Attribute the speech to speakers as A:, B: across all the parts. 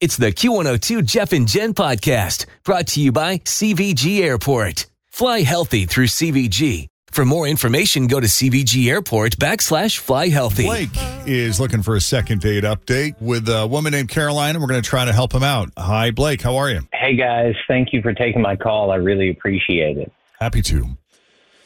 A: It's the Q102 Jeff and Jen podcast brought to you by CVG Airport. Fly healthy through CVG. For more information, go to CVG Airport backslash fly healthy.
B: Blake is looking for a second date update with a woman named Caroline, and we're going to try to help him out. Hi, Blake. How are you?
C: Hey guys, thank you for taking my call. I really appreciate it.
B: Happy to.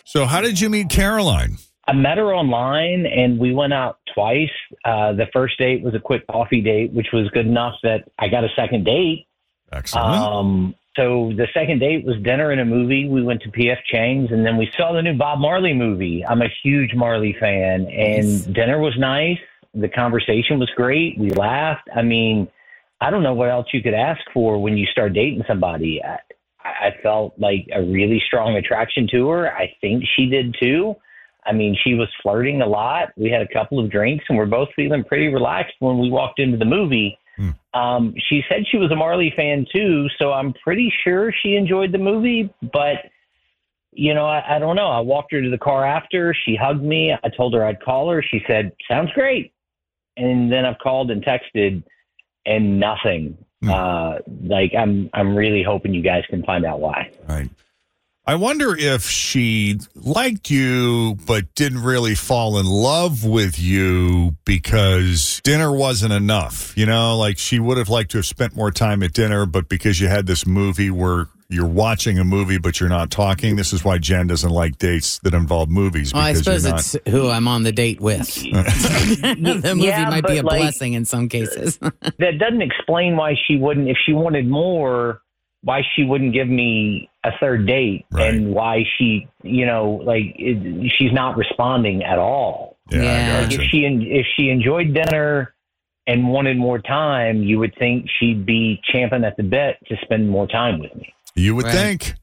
B: So, how did you meet Caroline?
C: I met her online and we went out twice. Uh, the first date was a quick coffee date, which was good enough that I got a second date.
B: Excellent.
C: Um, so the second date was dinner and a movie. We went to PF Chang's and then we saw the new Bob Marley movie. I'm a huge Marley fan and dinner was nice. The conversation was great. We laughed. I mean, I don't know what else you could ask for when you start dating somebody. I, I felt like a really strong attraction to her. I think she did too. I mean, she was flirting a lot. We had a couple of drinks and we're both feeling pretty relaxed when we walked into the movie. Um, she said she was a Marley fan too, so I'm pretty sure she enjoyed the movie, but you know, I, I don't know. I walked her to the car after. She hugged me. I told her I'd call her. She said, "Sounds great." And then I've called and texted, and nothing. Uh, like I'm, I'm really hoping you guys can find out why.
B: Right. I wonder if she liked you but didn't really fall in love with you because dinner wasn't enough. You know, like she would have liked to have spent more time at dinner, but because you had this movie where you're watching a movie but you're not talking, this is why Jen doesn't like dates that involve movies.
D: Well, I suppose
B: you're
D: it's who I'm on the date with. the movie
C: Yeah,
D: might be a
C: like-
D: blessing in some cases.
C: that doesn't explain why she wouldn't if she wanted more why she wouldn't give me a third date
B: Right.
C: and why she you know like it, she's not responding at all.
B: Yeah,
D: Yeah.
B: I
C: if
B: gotcha.
C: she if she enjoyed dinner and wanted more time you would think she'd be champing at the bit to spend more time with me
B: You would
D: Right.
B: think.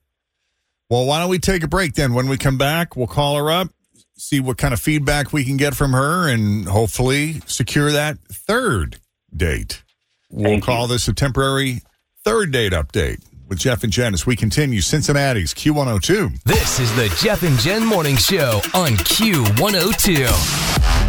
B: Well, why don't we take a break then? When we come back, we'll call her up, see what kind of feedback we can get from her, and hopefully secure that third date. We'll
C: Thank
B: call
C: you.
B: this a temporary third date update with Jeff and Jen as we continue Cincinnati's Q102.
A: This is the Jeff and Jen morning show on Q102.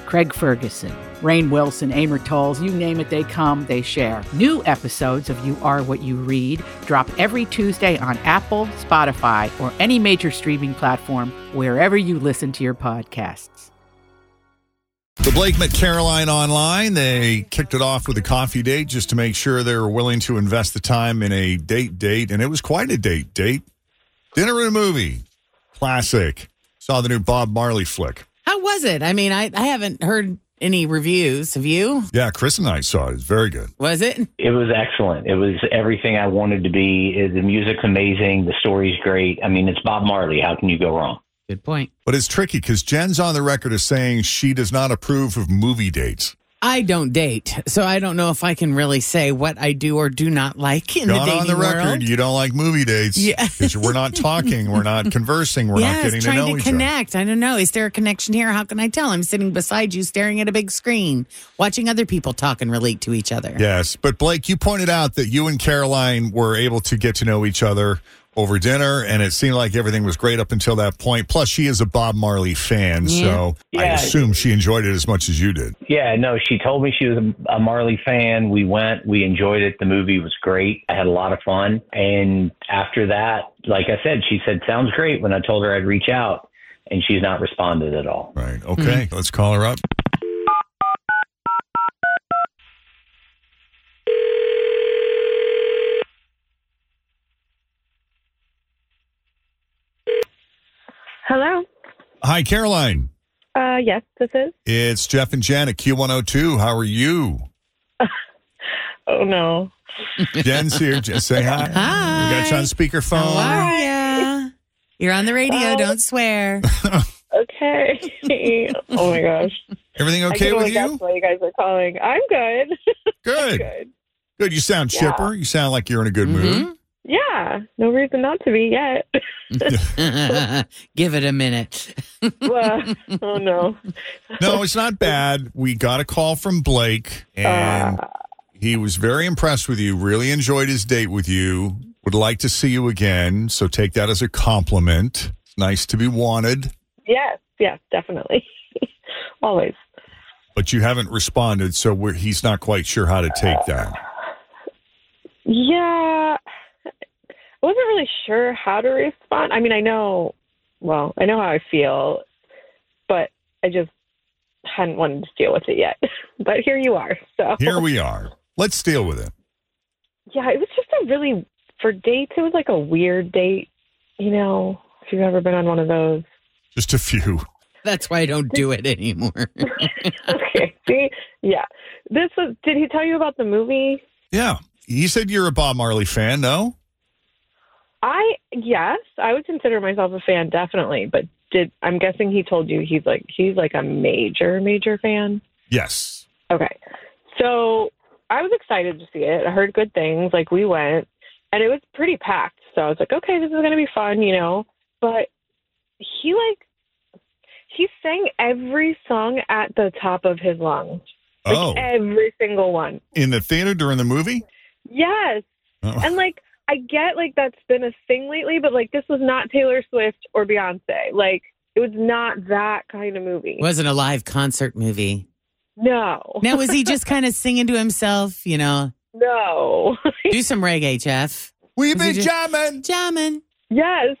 E: Craig Ferguson, Rainn Wilson, Amor Towles, you name it, they come, they share. New episodes of You Are What You Read drop every Tuesday on Apple, Spotify, or any major streaming platform wherever you listen to your podcasts.
B: The Blake met Caroline online. They kicked it off with a coffee date just to make sure they were willing to invest the time in a date date. And it was quite a date date. Dinner and a movie. Classic. Saw the new Bob Marley flick.
D: How was it? I mean, I, I haven't heard any reviews. Have you?
B: Yeah, Chris and I saw it. It's very good.
D: Was it?
C: It was excellent. It was everything I wanted to be. The music's amazing. The story's great. I mean, it's Bob Marley. How can you go wrong?
D: Good point.
B: But it's tricky because Jen's on the record as saying she does not approve of movie dates.
D: I don't date, so I don't know if I can really say what I do or do not like in the
B: on
D: dating
B: the record,
D: world.
B: you don't like movie dates.
D: Yeah.
B: Because we're not talking, we're not conversing, we're not getting to
D: trying
B: know
D: to
B: each
D: connect. I don't know. Is there a connection here? How can I tell? I'm sitting beside you, staring at a big screen, watching other people talk and relate to each other.
B: other. Yes. But Blake, you pointed out that you and Caroline were able to get to know each other over dinner, and it seemed like everything was great up until that point. Plus, she is a Bob Marley fan, so I assume she enjoyed it as much as you did.
C: Yeah, no, she told me she was a, a Marley fan. We went, we enjoyed it. The movie was great. I had a lot of fun. And after that, like I said, she said, sounds great when I told her I'd reach out. And she's not responded at all.
B: Right. Okay. Mm-hmm. Let's call her up. Hi, Caroline.
F: Uh, yes, this is.
B: It's Jeff and Jen at Q102. How are you?
F: Oh no.
B: Jen's here. Just say hi.
D: Hi.
B: We got you on speakerphone.
D: How are ya? You're on the radio.
F: Oh.
D: Don't swear.
F: Okay. oh my gosh.
B: Everything
F: I
B: okay
F: can
B: with
F: only guess
B: you?
F: why you guys are calling. I'm good.
B: Good.
F: good.
B: Good. You sound
F: Yeah.
B: chipper. You sound like you're in a good mood.
F: Yeah. No reason not to be yet.
D: Give it a minute.
F: well, oh no.
B: No, it's not bad. We got a call from Blake, and
F: Uh,
B: he was very impressed with you. Really enjoyed his date with you. Would like to see you again. So take that as a compliment. It's nice to be wanted,
F: yes. Yes. Definitely. Always.
B: but you haven't responded, so we're, he's not quite sure how to take that.
F: Yeah. I wasn't really sure how to respond. I mean, I know. Well, I know how I feel, but I just hadn't wanted to deal with it yet. but here you are. So
B: Here we are. Let's deal with it.
F: Yeah, it was just a really for dates. It was like a weird date. You know, if you've ever been on one of those.
B: Just a few.
D: That's why I don't do it anymore.
F: okay. See, yeah. This was. Did he tell you about the movie?
B: Yeah. He said you're a Bob Marley fan, no?
F: I yes, I would consider myself a fan, definitely. But did I'm guessing he told you he's like he's like a major major fan.
B: Yes.
F: Okay. So I was excited to see it. I heard good things. Like we went, and it was pretty packed. So I was like, okay, this is gonna be fun, you know. But he like he sang every song at the top of his lungs. Like
B: Oh,
F: every single one.
B: in the theater during the movie?
F: Yes.
B: Oh.
F: And like I get like that's been a thing lately, but like this was not Taylor Swift or Beyonce. Like it was not that kind of movie.
D: It Wasn't a live concert movie.
F: No.
D: Now, was he just kind of singing to himself? You know,
F: No.
D: do some reggae, Jeff.
B: We
D: Was he
B: be
D: just-
B: jamming.
D: Jamming.
F: yes.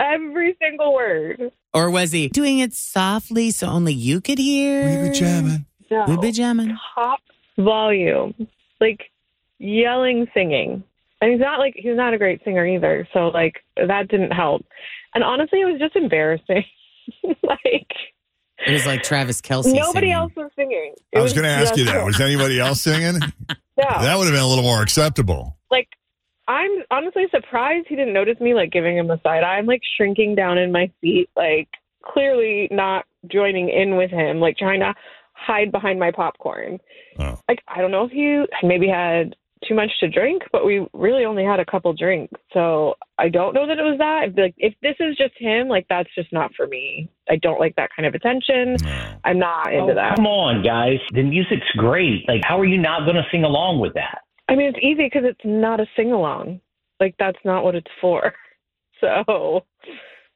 F: Every single word.
D: Or was he doing it softly so only you could hear?
B: We be jamming.
F: No.
D: We be jamming.
F: top volume, like yelling, singing. And he's not like he's not a great singer either, so like that didn't help. And honestly, it was just embarrassing. like
D: It was like Travis Kelce.
F: nobody
D: singing.
F: else was singing. It
B: I was going to ask you that. Was anybody else singing?
F: no.
B: That would have been a little more acceptable.
F: like I'm honestly surprised he didn't notice me like giving him a side eye. I'm like shrinking down in my seat, like clearly not joining in with him, like trying to hide behind my popcorn.
B: Oh.
F: Like I don't know if he maybe had too much to drink, but we really only had a couple drinks. So I don't know that it was that. If, like if this is just him, like that's just not for me. I don't like that kind of attention. I'm not into
C: Oh,
F: that.
C: Come on, guys. The music's great. Like, how are you not going to sing along with that?
F: I mean, it's easy because it's not a sing along. Like that's not what it's for. So,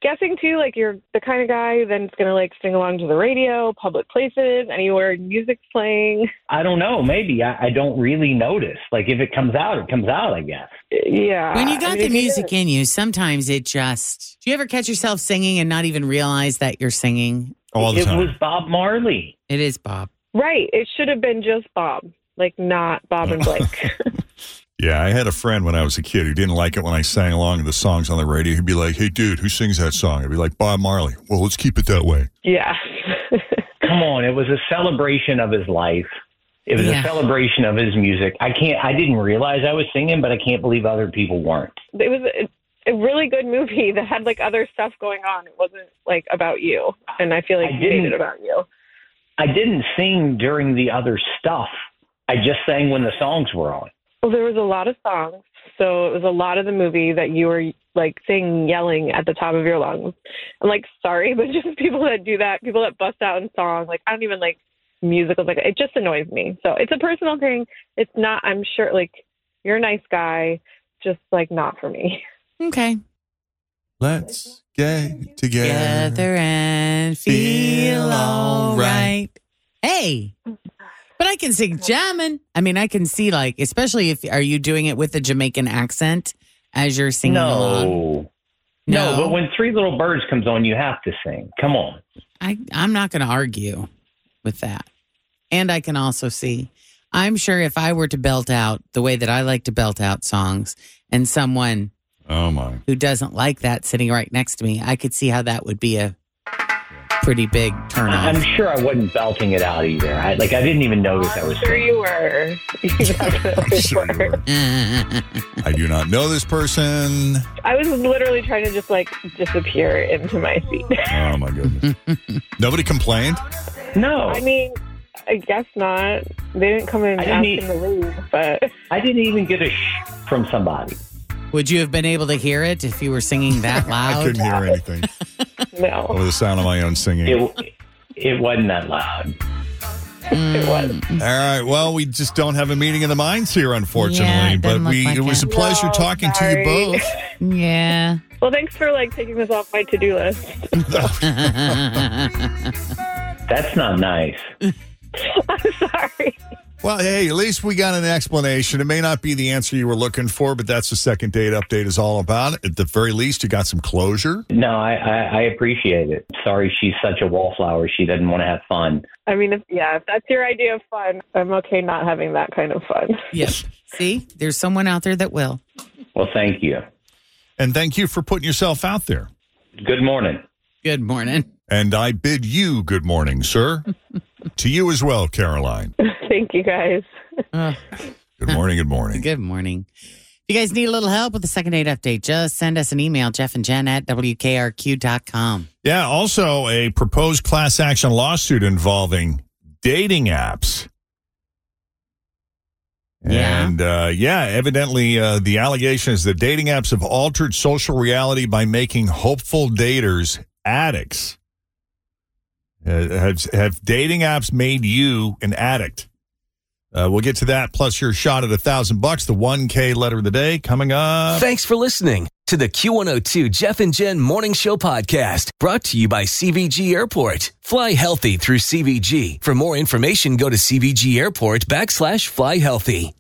F: guessing too, like you're the kind of guy that's gonna like sing along to the radio, public places, anywhere music's playing.
C: I don't know. Maybe I, I don't really notice. Like, if it comes out, it comes out. I guess.
F: Yeah.
D: When you
F: I
D: got
F: mean,
D: the music in you, sometimes it just. Do you ever catch yourself singing and not even realize that you're singing?
B: All the
C: it
B: time.
C: It was Bob Marley.
D: It is Bob.
F: right? It should have been just Bob, like not Bob and Blake.
B: Yeah, I had a friend when I was a kid who didn't like it when I sang along to the songs on the radio. He'd be like, "Hey, dude, who sings that song?" I'd be like, "Bob Marley." Well, let's keep it that way.
F: yeah.
C: Come on, it was a celebration of his life. It was
D: Yeah.
C: a celebration of his music. I can't. I didn't realize I was singing, but I can't believe other people weren't.
F: it was a really good movie that had like other stuff going on. It wasn't like about you, and I feel like
C: I
F: you made
C: didn't-
F: it about you.
C: I didn't sing during the other stuff. I just sang when the songs were on.
F: Well, there was a lot of songs, so it was a lot of the movie that you were like singing, yelling at the top of your lungs. I'm like, sorry, but just people that do that, people that bust out in song, like I don't even like musicals. Like it just annoys me. So it's a personal thing. It's not. I'm sure. Like you're a nice guy, just like not for me.
D: Okay.
B: Let's get together.
D: Together and feel all right. Hey. But I can sing jamming. I mean, I can see like, especially if are you doing it with a Jamaican accent as you're singing along?
C: No. No, but when Three Little Birds comes on, you have to sing. Come on.
D: I, I'm not going to argue with that. And I can also see, I'm sure if I were to belt out the way that I like to belt out songs and someone
B: Oh my.
D: who doesn't like that sitting right next to me, I could see how that would be a pretty big turn
C: I'm sure I wasn't belting it out either. I, like I didn't even notice I was
F: Sure,
C: singing.
F: you were. You definitely
B: Sure you
F: were.
B: were. I do not know this person.
F: I was literally trying to just like disappear into my seat.
B: Oh my goodness. Nobody complained.
C: No,
F: I mean, I guess not. They didn't come in
C: I
F: and
C: didn't
F: ask
C: need-
F: him to leave, but
C: I didn't even get a shh from somebody.
D: Would you have been able to hear it if you were singing that loud?
B: I couldn't hear anything
F: no,
B: over the sound of my own singing.
C: It it wasn't that loud.
F: it mm. was.
B: All right. Well, we just don't have a meeting of the minds here, unfortunately.
D: Yeah,
B: but we
D: like
B: it was
D: it.
B: a pleasure
F: No,
B: talking to you both.
D: Yeah.
F: Well, thanks for like taking this off my to-do list.
C: That's not nice.
F: I'm sorry.
B: Well, hey, at least we got an explanation. It may not be the answer you were looking for, but that's the second date update is all about. At the very least, you got some closure.
C: No, I, I, I appreciate it. Sorry, she's such a wallflower. She doesn't want to have fun.
F: I mean, if, yeah, if that's your idea of fun, I'm okay not having that kind of fun.
D: Yep. See, there's someone out there that will.
C: Well, thank you.
B: And thank you for putting yourself out there.
C: Good morning.
D: Good morning.
B: And I bid you good morning, sir. to you as well, Caroline.
F: Thank you guys.
D: Uh,
B: Good morning. Good morning.
D: good morning. If you guys need a little help with the second date update, just send us an email, Jeff and Jen at WKRQ.com.
B: Yeah. Also, a proposed class action lawsuit involving dating apps.
D: Yeah.
B: And uh, yeah, evidently uh, the allegation is that dating apps have altered social reality by making hopeful daters addicts. Uh, have, have dating apps made you an addict? Uh, we'll get to that. Plus, your shot at a thousand bucks. The one K letter of the day coming up.
A: Thanks for listening to the Q102 Jeff and Jen Morning Show podcast brought to you by CVG Airport. Fly healthy through CVG. For more information, go to CVG Airport backslash fly healthy.